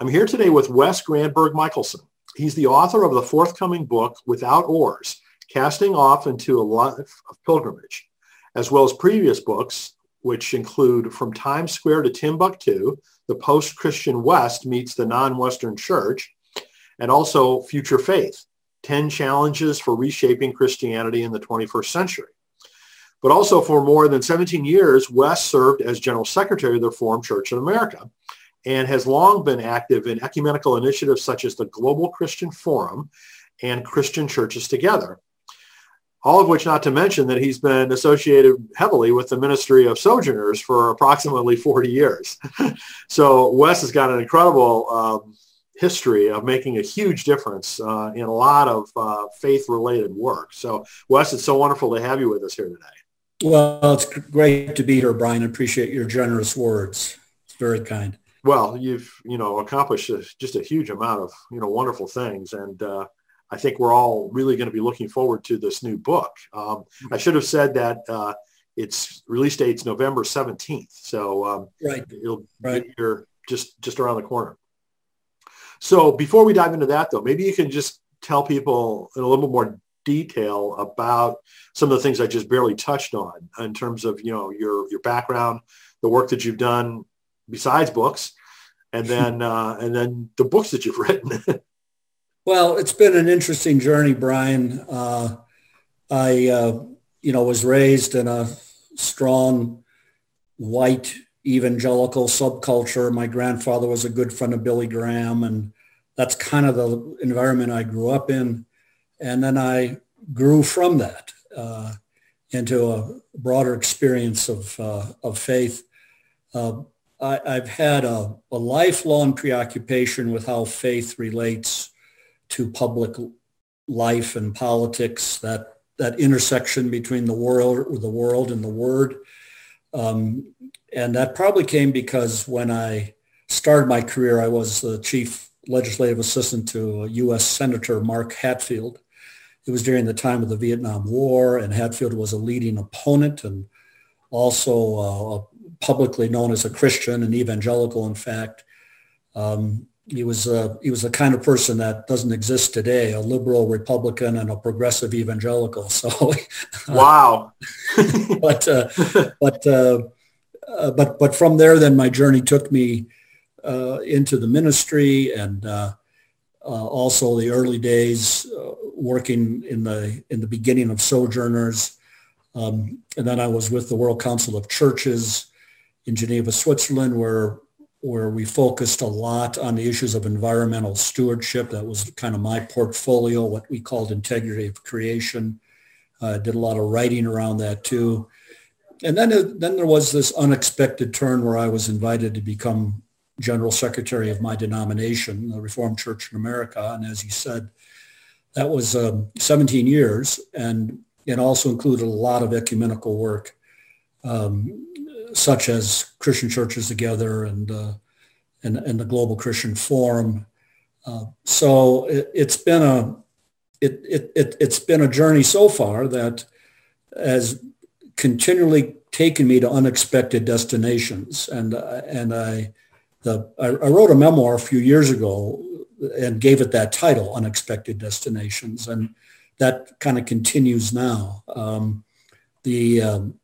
I'm here today with Wes Granberg-Michaelson. He's the author of the forthcoming book, Without Oars, Casting Off into a Life of Pilgrimage, as well as previous books, which include From Times Square to Timbuktu, The Post-Christian West Meets the Non-Western Church, and also Future Faith, 10 Challenges for Reshaping Christianity in the 21st Century. But also for more than 17 years, Wes served as General Secretary of the Reformed Church in America and has long been active in ecumenical initiatives such as the Global Christian Forum and Christian Churches Together. All of which, not to mention that he's been associated heavily with the Ministry of Sojourners for approximately 40 years. so Wes has got an incredible um, history of making a huge difference uh, in a lot of uh, faith-related work. So Wes, it's so wonderful to have you with us here today. Well, it's great to be here, Brian. I appreciate your generous words. It's very kind well, you've you know accomplished just a huge amount of you know wonderful things, and uh, I think we're all really going to be looking forward to this new book. Um, I should have said that uh, its release date's November seventeenth, so um, right, it'll right. be here just just around the corner. So before we dive into that, though, maybe you can just tell people in a little bit more detail about some of the things I just barely touched on in terms of you know your your background, the work that you've done besides books, and then uh, and then the books that you've written. well, it's been an interesting journey, Brian. Uh, I uh, you know was raised in a strong white evangelical subculture. My grandfather was a good friend of Billy Graham, and that's kind of the environment I grew up in. And then I grew from that uh, into a broader experience of, uh, of faith. Uh, I, have had a, a, lifelong preoccupation with how faith relates to public life and politics, that, that intersection between the world, the world and the word. Um, and that probably came because when I started my career, I was the chief legislative assistant to U.S. Senator Mark Hatfield. It was during the time of the Vietnam War, and Hatfield was a leading opponent and also uh, publicly known as a Christian, and evangelical, in fact. Um, he was uh, he was the kind of person that doesn't exist today, a liberal Republican and a progressive evangelical. So, wow. but uh, but uh, uh, but but from there, then my journey took me uh, into the ministry and uh, also the early days working in the in the beginning of Sojourners, um, and then I was with the World Council of Churches in Geneva, Switzerland, where where we focused a lot on the issues of environmental stewardship. That was kind of my portfolio, what we called integrity of creation. Uh, did a lot of writing around that too. And then, uh, then there was this unexpected turn where I was invited to become general secretary of my denomination, the Reformed Church in America. And as you said, that was um, 17 years and it also included a lot of ecumenical work. Um, such as Christian Churches Together and, uh, and, and, the Global Christian Forum. Uh, so it, has been a it, it, it, it's been a journey so far that has continually taken me to unexpected destinations. And, uh, and I, the, I, I, wrote a memoir a few years ago and gave it that title, Unexpected Destinations. And that kind of continues now. Um, the, um,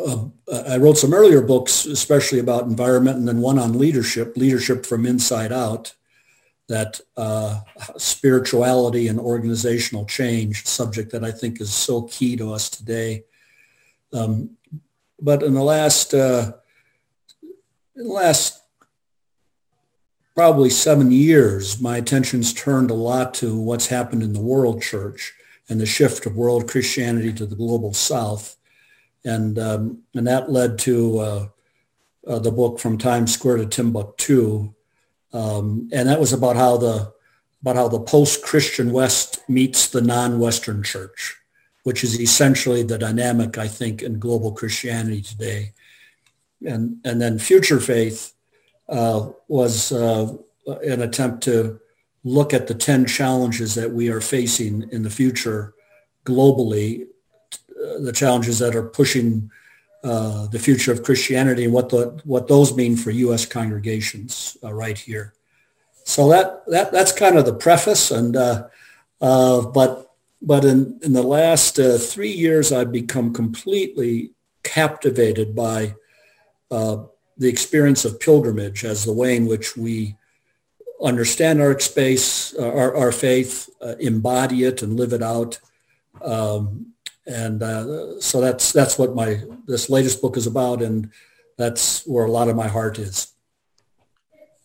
uh, I wrote some earlier books, especially about environment, and then one on leadership, leadership from inside out, that uh, spirituality and organizational change, subject that I think is so key to us today. Um, but in the last, uh, in the last probably seven years, my attention's turned a lot to what's happened in the world church and the shift of world Christianity to the global south and um, and that led to uh, uh, the book from Times Square to Timbuktu, um, and that was about how the about how the post-Christian West meets the non-Western church, which is essentially the dynamic I think in global Christianity today, and and then Future Faith uh, was uh, an attempt to look at the 10 challenges that we are facing in the future globally the challenges that are pushing uh, the future of Christianity and what the what those mean for U.S. congregations uh, right here. so that, that that's kind of the preface. And uh, uh, but but in, in the last uh, three years, I've become completely captivated by uh, the experience of pilgrimage as the way in which we understand our space, our, our faith, embody it, and live it out. Um, and uh, so that's that's what my this latest book is about, and that's where a lot of my heart is.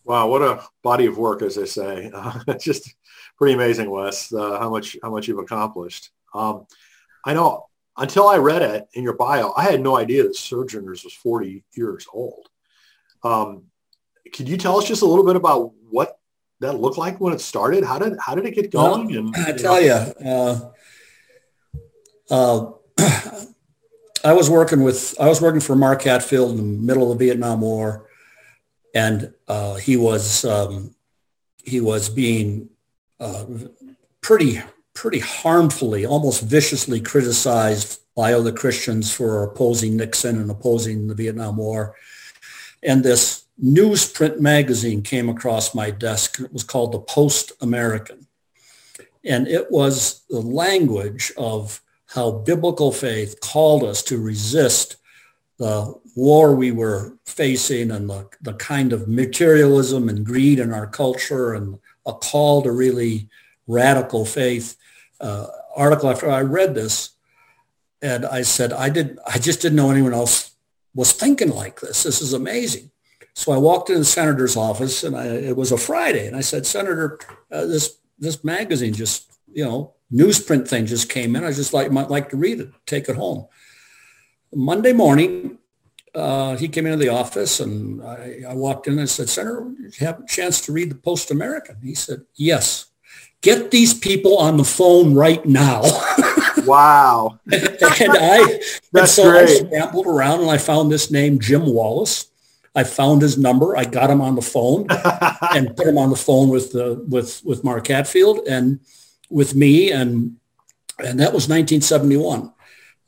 Wow, what a body of work, as they say. Uh, just pretty amazing, Wes, uh, how much how much you've accomplished. Um, I know until I read it in your bio, I had no idea that Sojourners was 40 years old. Um, could you tell us just a little bit about what that looked like when it started? How did how did it get going? Well, and, I tell you, uh, uh, I was working with I was working for Mark Hatfield in the middle of the Vietnam War, and uh, he was um, he was being uh, pretty pretty harmfully, almost viciously criticized by other Christians for opposing Nixon and opposing the Vietnam War. And this newsprint magazine came across my desk. It was called the Post American. And it was the language of how biblical faith called us to resist the war we were facing and the, the kind of materialism and greed in our culture and a call to really radical faith uh, article after I read this and I said, I did, I just didn't know anyone else was thinking like this. This is amazing. So I walked into the senator's office and I, it was a Friday and I said, Senator, uh, this, this magazine just, you know, newsprint thing just came in. I just like, might like to read it, take it home. Monday morning, uh, he came into the office and I, I walked in and I said, Senator, you have a chance to read the Post-American? He said, yes. Get these people on the phone right now. wow. and I, and so great. I scrambled around and I found this name, Jim Wallis. I found his number. I got him on the phone and put him on the phone with the, with, with Mark Hatfield and with me. And, and that was 1971.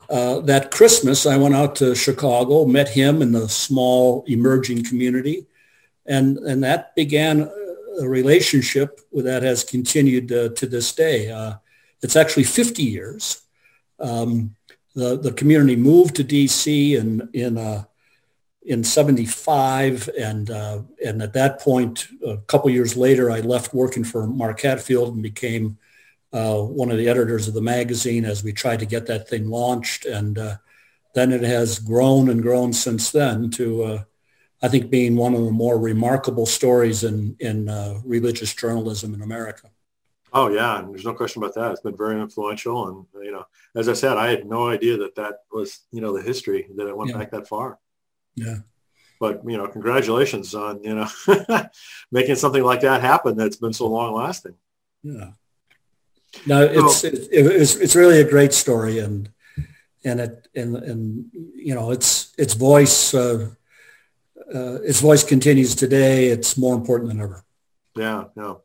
Uh, that Christmas, I went out to Chicago, met him in the small emerging community, and and that began a relationship that has continued uh, to this day. Uh, it's actually 50 years. Um, the the community moved to D.C. in in uh, in 75 and uh, and at that point a couple years later I left working for Mark Hatfield and became uh, one of the editors of the magazine as we tried to get that thing launched. And uh, then it has grown and grown since then to, uh, I think, being one of the more remarkable stories in, in uh, religious journalism in America. Oh yeah, and there's no question about that. It's been very influential, and you know, as I said, I had no idea that that was you know the history that it went yeah. back that far. Yeah. But you know, congratulations on you know making something like that happen that's been so long lasting. Yeah. No, it's oh. it, it's it's really a great story, and and it and and you know its its voice uh, uh, its voice continues today. It's more important than ever. Yeah, yeah.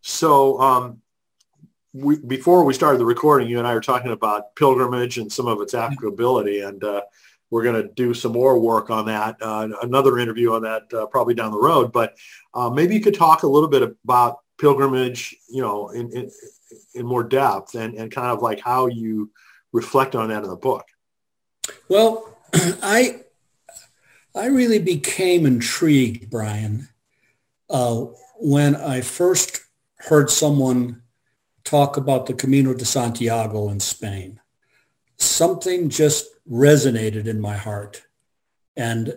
So um, we, before we started the recording, you and I were talking about pilgrimage and some of its applicability, and uh, we're going to do some more work on that. Uh, another interview on that uh, probably down the road, but uh, maybe you could talk a little bit about pilgrimage, you know, in, in, in more depth and, and kind of like how you reflect on that in the book. Well, I, I really became intrigued, Brian, uh, when I first heard someone talk about the Camino de Santiago in Spain. Something just resonated in my heart. And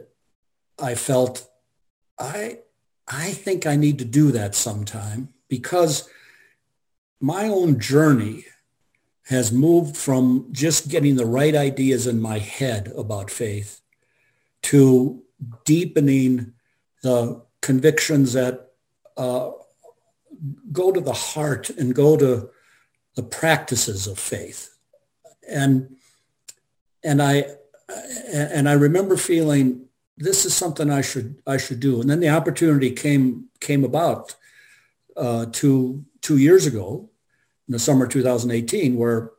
I felt, I, I think I need to do that sometime because my own journey has moved from just getting the right ideas in my head about faith to deepening the convictions that uh, go to the heart and go to the practices of faith. And, and I, and I remember feeling this is something I should, I should do. And then the opportunity came, came about uh, two two years ago, in the summer 2018, where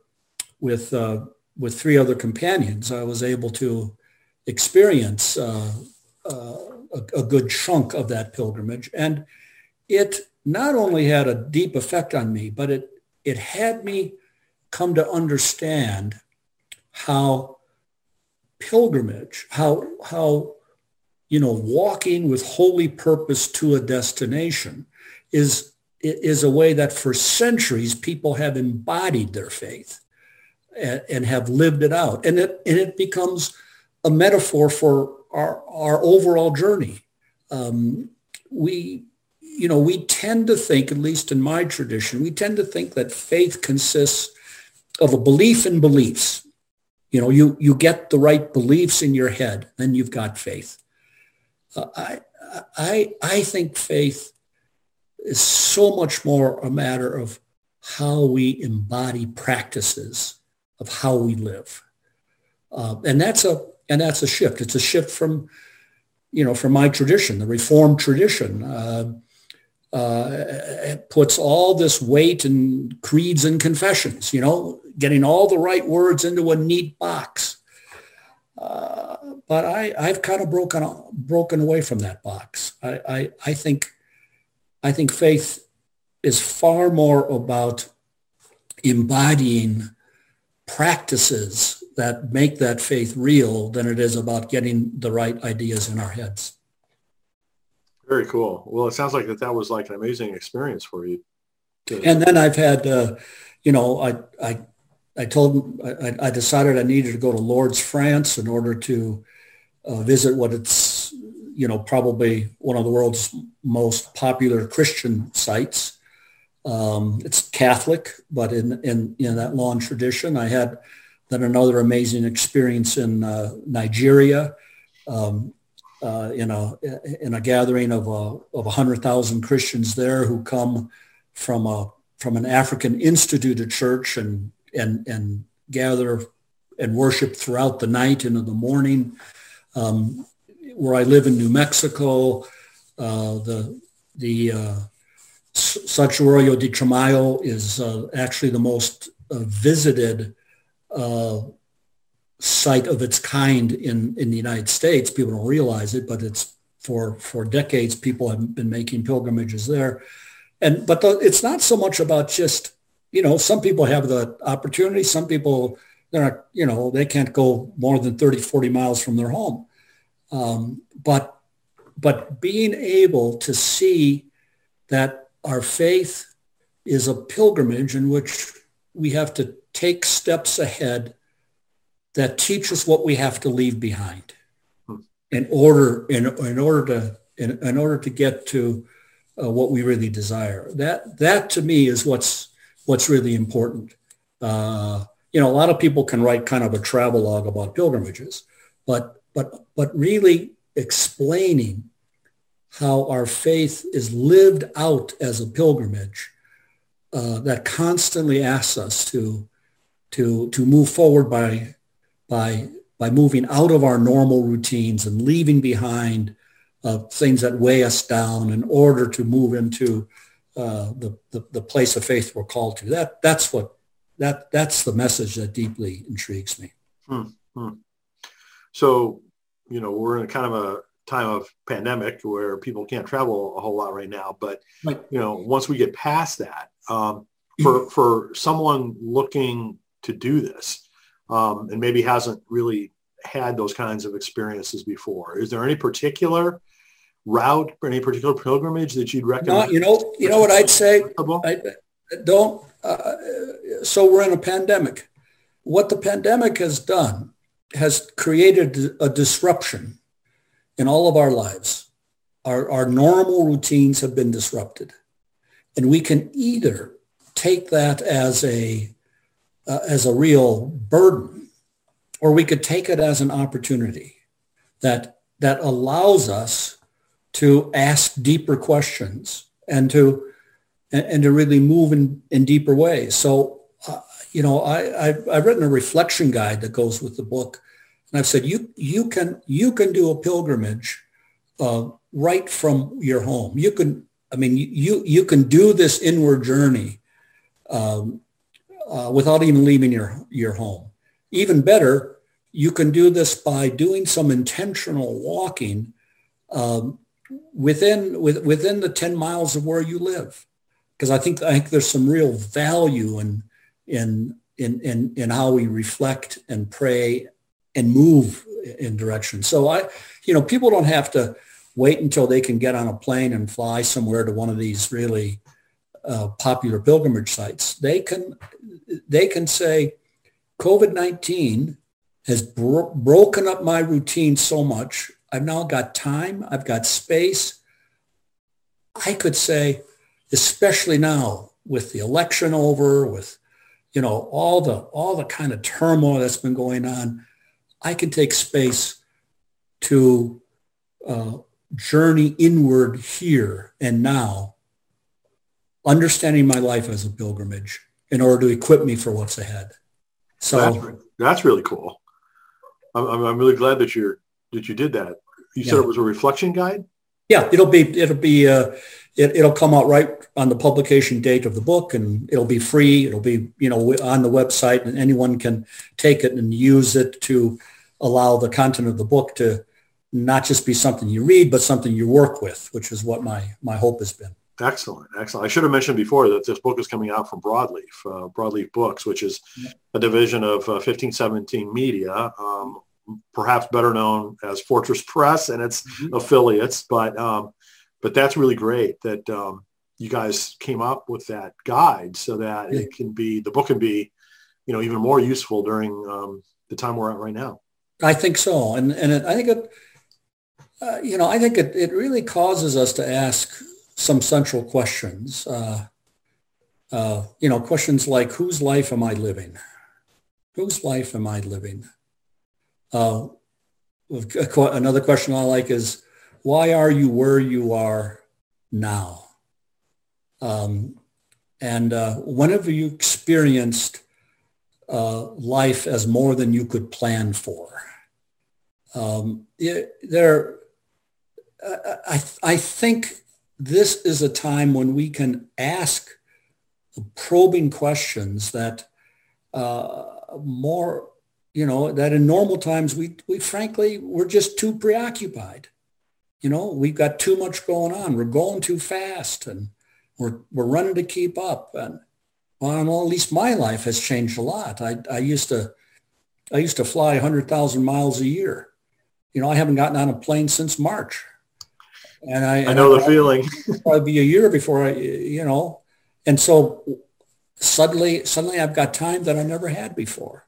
with uh, with three other companions, I was able to experience uh, uh, a, a, good chunk of that pilgrimage, and it not only had a deep effect on me, but it, it had me come to understand how pilgrimage, how, how, you know, walking with holy purpose to a destination is, is a way that for centuries people have embodied their faith and, and have lived it out. And it, and it becomes a metaphor for our, our overall journey. Um, we, you know, we tend to think, at least in my tradition, we tend to think that faith consists of a belief in beliefs. You know, you, you get the right beliefs in your head, then you've got faith. Uh, I, I, I think faith is so much more a matter of how we embody practices of how we live. Uh, and that's a and that's a shift. It's a shift from, you know, from my tradition, the Reformed tradition. Uh, uh, puts all this weight in creeds and confessions, you know, getting all the right words into a neat box. Uh, but I, I've kind of broken broken away from that box. I, I, I think I think faith is far more about embodying practices that make that faith real than it is about getting the right ideas in our heads. Very cool. Well, it sounds like that that was like an amazing experience for you. And then I've had, uh, you know, I, I, I told, I, I, decided I needed to go to Lourdes, France in order to uh, visit what it's, you know, probably one of the world's most popular Christian sites. Um, it's Catholic, but in, in, in that long tradition, I had then another amazing experience in uh, Nigeria. Um, uh, in a in a gathering of a of hundred thousand Christians there who come from a from an African instituted church and and and gather and worship throughout the night into the morning. Um, where I live in New Mexico, uh, the the uh, Santuario de Chimayo is uh, actually the most visited site of its kind in, in the United States. People don't realize it, but it's for, for decades, people have been making pilgrimages there. And, but the, it's not so much about just, you know, some people have the opportunity. Some people, they're not, you know, they can't go more than 30, 40 miles from their home. Um, but, but being able to see that our faith is a pilgrimage in which we have to take steps ahead that teach us what we have to leave behind hmm. in order in, in order to in, in order to get to uh, what we really desire. That that to me is what's what's really important. Uh, you know, a lot of people can write kind of a travel log about pilgrimages, but but but really explaining how our faith is lived out as a pilgrimage uh, that constantly asks us to to to move forward by by by moving out of our normal routines and leaving behind uh, things that weigh us down in order to move into uh, the, the, the place of faith we're called to. That that's what that that's the message that deeply intrigues me. Hmm, hmm. So, you know, we're in a kind of a time of pandemic where people can't travel a whole lot right now. But right. you know, once we get past that, um, for for someone looking to do this, um, and maybe hasn't really had those kinds of experiences before. Is there any particular route or any particular pilgrimage that you'd recommend? No, you know, you know what I'd say. I, don't. Uh, so we're in a pandemic. What the pandemic has done has created a disruption in all of our lives. Our, our normal routines have been disrupted. And we can either take that as a uh, as a real burden, or we could take it as an opportunity that that allows us to ask deeper questions and to and, and to really move in, in deeper ways. So, uh, you know, I, I've, I've written a reflection guide that goes with the book, and I've said you you can you can do a pilgrimage uh, right from your home. You can, I mean, you you can do this inward journey um, uh, without even leaving your, your home. Even better, you can do this by doing some intentional walking um, within with, within the 10 miles of where you live because I think I think there's some real value in in in in in how we reflect and pray and move in direction. So I, you know, people don't have to wait until they can get on a plane and fly somewhere to one of these really uh, popular pilgrimage sites. They can they can say, COVID-19 has bro- broken up my routine so much. I've now got time. I've got space. I could say, especially now with the election over, with you know all the all the kind of turmoil that's been going on, I can take space to uh, journey inward here and now, understanding my life as a pilgrimage in order to equip me for what's ahead. So that's, that's really cool. I'm, I'm really glad that you're that you did that. You yeah. said it was a reflection guide. Yeah, it'll be it'll be uh, it, it'll come out right on the publication date of the book, and it'll be free. It'll be you know on the website, and anyone can take it and use it to allow the content of the book to not just be something you read, but something you work with, which is what my my hope has been. Excellent, excellent. I should have mentioned before that this book is coming out from Broadleaf, uh, Broadleaf Books, which is a division of uh, 1517 Media, um, perhaps better known as Fortress Press and its mm-hmm. affiliates. But um, but that's really great that um, you guys came up with that guide so that yeah. it can be the book can be, you know, even more useful during um, the time we're at right now. I think so, and and it, I think it, uh, you know, I think it, it really causes us to ask some central questions. Uh, uh, you know, questions like whose life am I living? Whose life am I living? Uh, another question I like is why are you where you are now? Um, and uh, when have you experienced uh, life as more than you could plan for? Um, there, I, I think this is a time when we can ask probing questions that uh, more, you know, that in normal times we, we frankly, we're just too preoccupied. You know, we've got too much going on. We're going too fast and we're, we're running to keep up. And well, at least my life has changed a lot. I, I used to, I used to fly 100,000 miles a year. You know, I haven't gotten on a plane since March. And I, I know the feeling. probably be a year before I, you know, and so suddenly, suddenly I've got time that I never had before.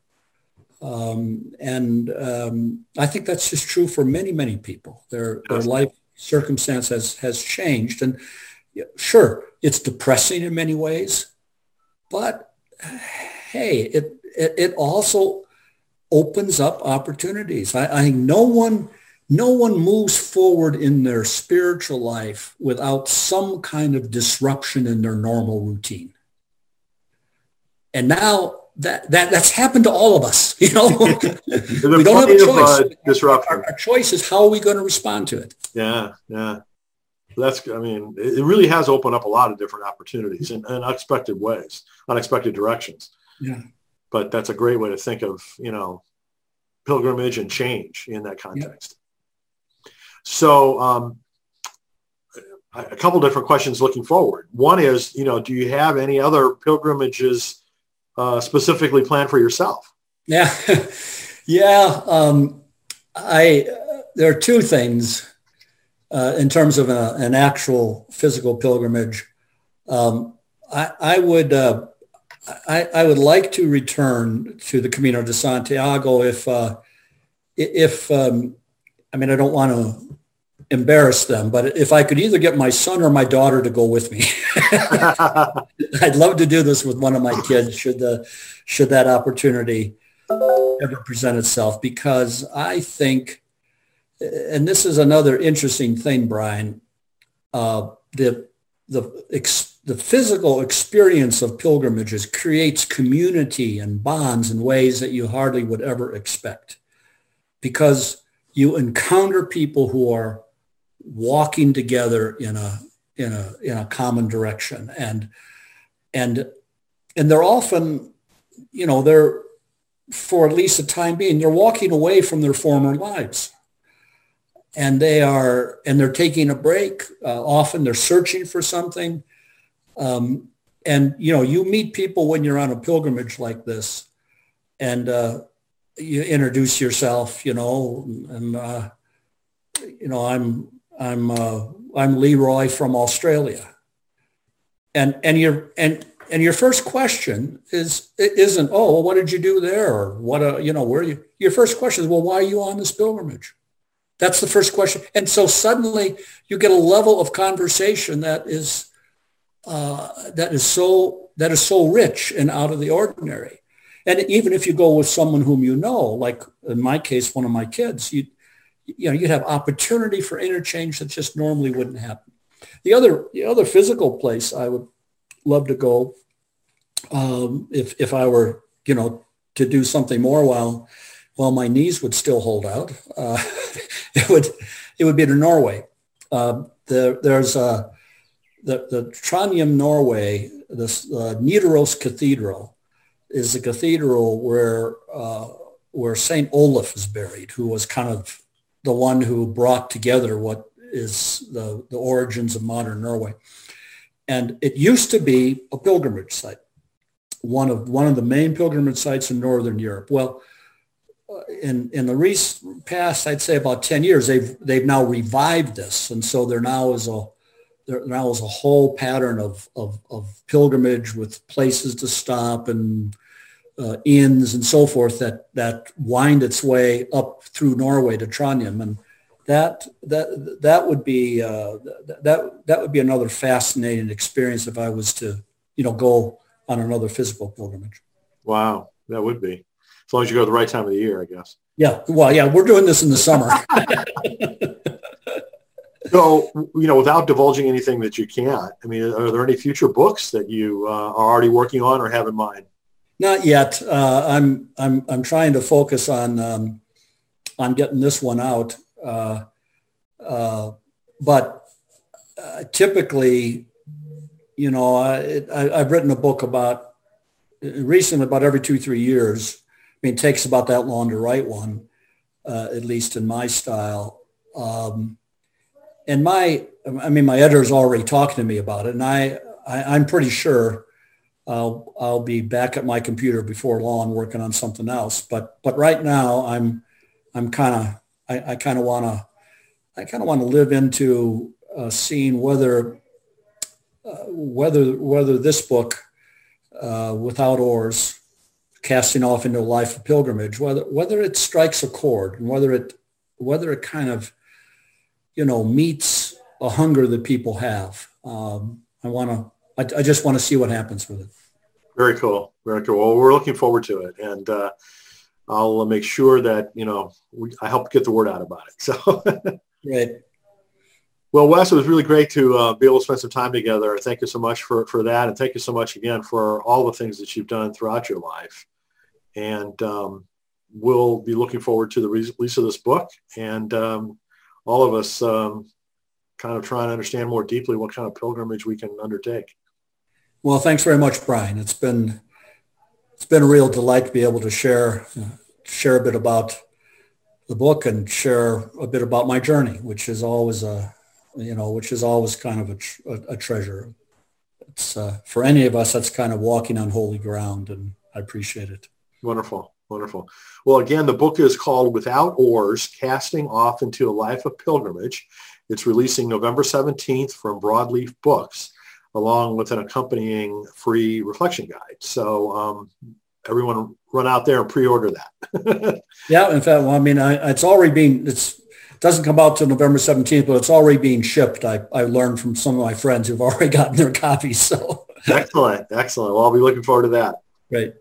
Um, and um, I think that's just true for many, many people. Their, their life circumstance has, has changed. And sure, it's depressing in many ways, but hey, it, it, it also opens up opportunities. I, I think no one no one moves forward in their spiritual life without some kind of disruption in their normal routine. And now that, that that's happened to all of us, you know. we don't have a choice. Of, uh, disruption. Our, our, choice is how are we going to respond to it? Yeah, yeah. That's, I mean, it really has opened up a lot of different opportunities in, in unexpected ways, unexpected directions. Yeah. But that's a great way to think of, you know, pilgrimage and change in that context. So um, a couple different questions looking forward. One is, you know, do you have any other pilgrimages uh, specifically planned for yourself? Yeah, yeah. Um, I there are two things uh, in terms of a, an actual physical pilgrimage. Um, I, I, would uh, I, I, would like to return to the Camino de Santiago if uh, if um, I mean I don't want to embarrass them, but if I could either get my son or my daughter to go with me, I'd love to do this with one of my kids should the should that opportunity ever present itself because I think and this is another interesting thing, Brian, uh, the the ex, the physical experience of pilgrimages creates community and bonds in ways that you hardly would ever expect because you encounter people who are walking together in a in a in a common direction and and and they're often you know they're for at least the time being they're walking away from their former lives and they are and they're taking a break. Uh, often they're searching for something. Um, and you know, you meet people when you're on a pilgrimage like this, and uh, you introduce yourself. You know, and uh, you know, I'm I'm uh, I'm Leroy from Australia, and and you're and and your first question is isn't oh well, what did you do there? Or what uh, you know where you your first question is well why are you on this pilgrimage? That's the first question. And so suddenly you get a level of conversation that is uh, that is so that is so rich and out of the ordinary. And even if you go with someone whom you know like in my case one of my kids you you know you'd have opportunity for interchange that just normally wouldn't happen the other the other physical place i would love to go um, if if I were you know to do something more while while my knees would still hold out. Uh, it would it would be to Norway. Uh, the, there's a the, the Trondheim, Norway, the uh, Nidaros Cathedral is a cathedral where uh, where Saint Olaf is buried, who was kind of the one who brought together what is the, the origins of modern Norway. And it used to be a pilgrimage site, one of one of the main pilgrimage sites in Northern Europe. Well, uh, in in the recent past, I'd say about 10 years, they've they've now revived this. And so there now is a there now is a whole pattern of, of, of pilgrimage with places to stop and uh, inns and so forth that, that wind its way up through Norway to Trondheim. And that that that would be uh, that that would be another fascinating experience if I was to you know go on another physical pilgrimage. Wow, that would be as long as you go the right time of the year, I guess. Yeah, well, yeah, we're doing this in the summer. so, you know, without divulging anything that you can't, I mean, are there any future books that you uh, are already working on or have in mind? Not yet. Uh, I'm I'm I'm trying to focus on um, on getting this one out. Uh, uh, but uh, typically, you know, I, I, have written a book about recently about every two, three years. I mean, it takes about that long to write one, uh, at least in my style. Um, and my, I mean, my editor's already talking to me about it, and I, I am pretty sure I'll, I'll be back at my computer before long working on something else. But, but right now, I'm, I'm kind of, I, I kind of want to I kind of want to live into uh, seeing whether uh, whether whether this book, uh, without oars, casting off into a life of pilgrimage, whether whether it strikes a chord and whether it whether it kind of you know meets a hunger that people have. Um, I want to. I, I, just want to see what happens with it. Very cool. Very cool. Well, we're looking forward to it, and uh, I'll make sure that you know we, I help get the word out about it. So. Right. Well, Wes, it was really great to uh, be able to spend some time together. Thank you so much for, for that. And thank you so much again for all the things that you've done throughout your life. And um, we'll be looking forward to the release of this book and um, all of us um, kind of trying to understand more deeply what kind of pilgrimage we can undertake. Well, thanks very much, Brian. It's been it's been a real delight to be able to share share a bit about the book and share a bit about my journey, which is always a, you know, which is always kind of a, a, a treasure. It's uh, for any of us, that's kind of walking on holy ground, and I appreciate it. Wonderful, wonderful. Well, again, the book is called Without Oars, Casting Off into a Life of Pilgrimage. It's releasing November 17th from Broadleaf Books, along with an accompanying free reflection guide. So um, everyone run out there and pre-order that. yeah, in fact, well, I mean, I, it's already being, it's, it doesn't come out till November 17th, but it's already being shipped. I, I learned from some of my friends who've already gotten their copies. So excellent. Excellent. Well, I'll be looking forward to that. Great.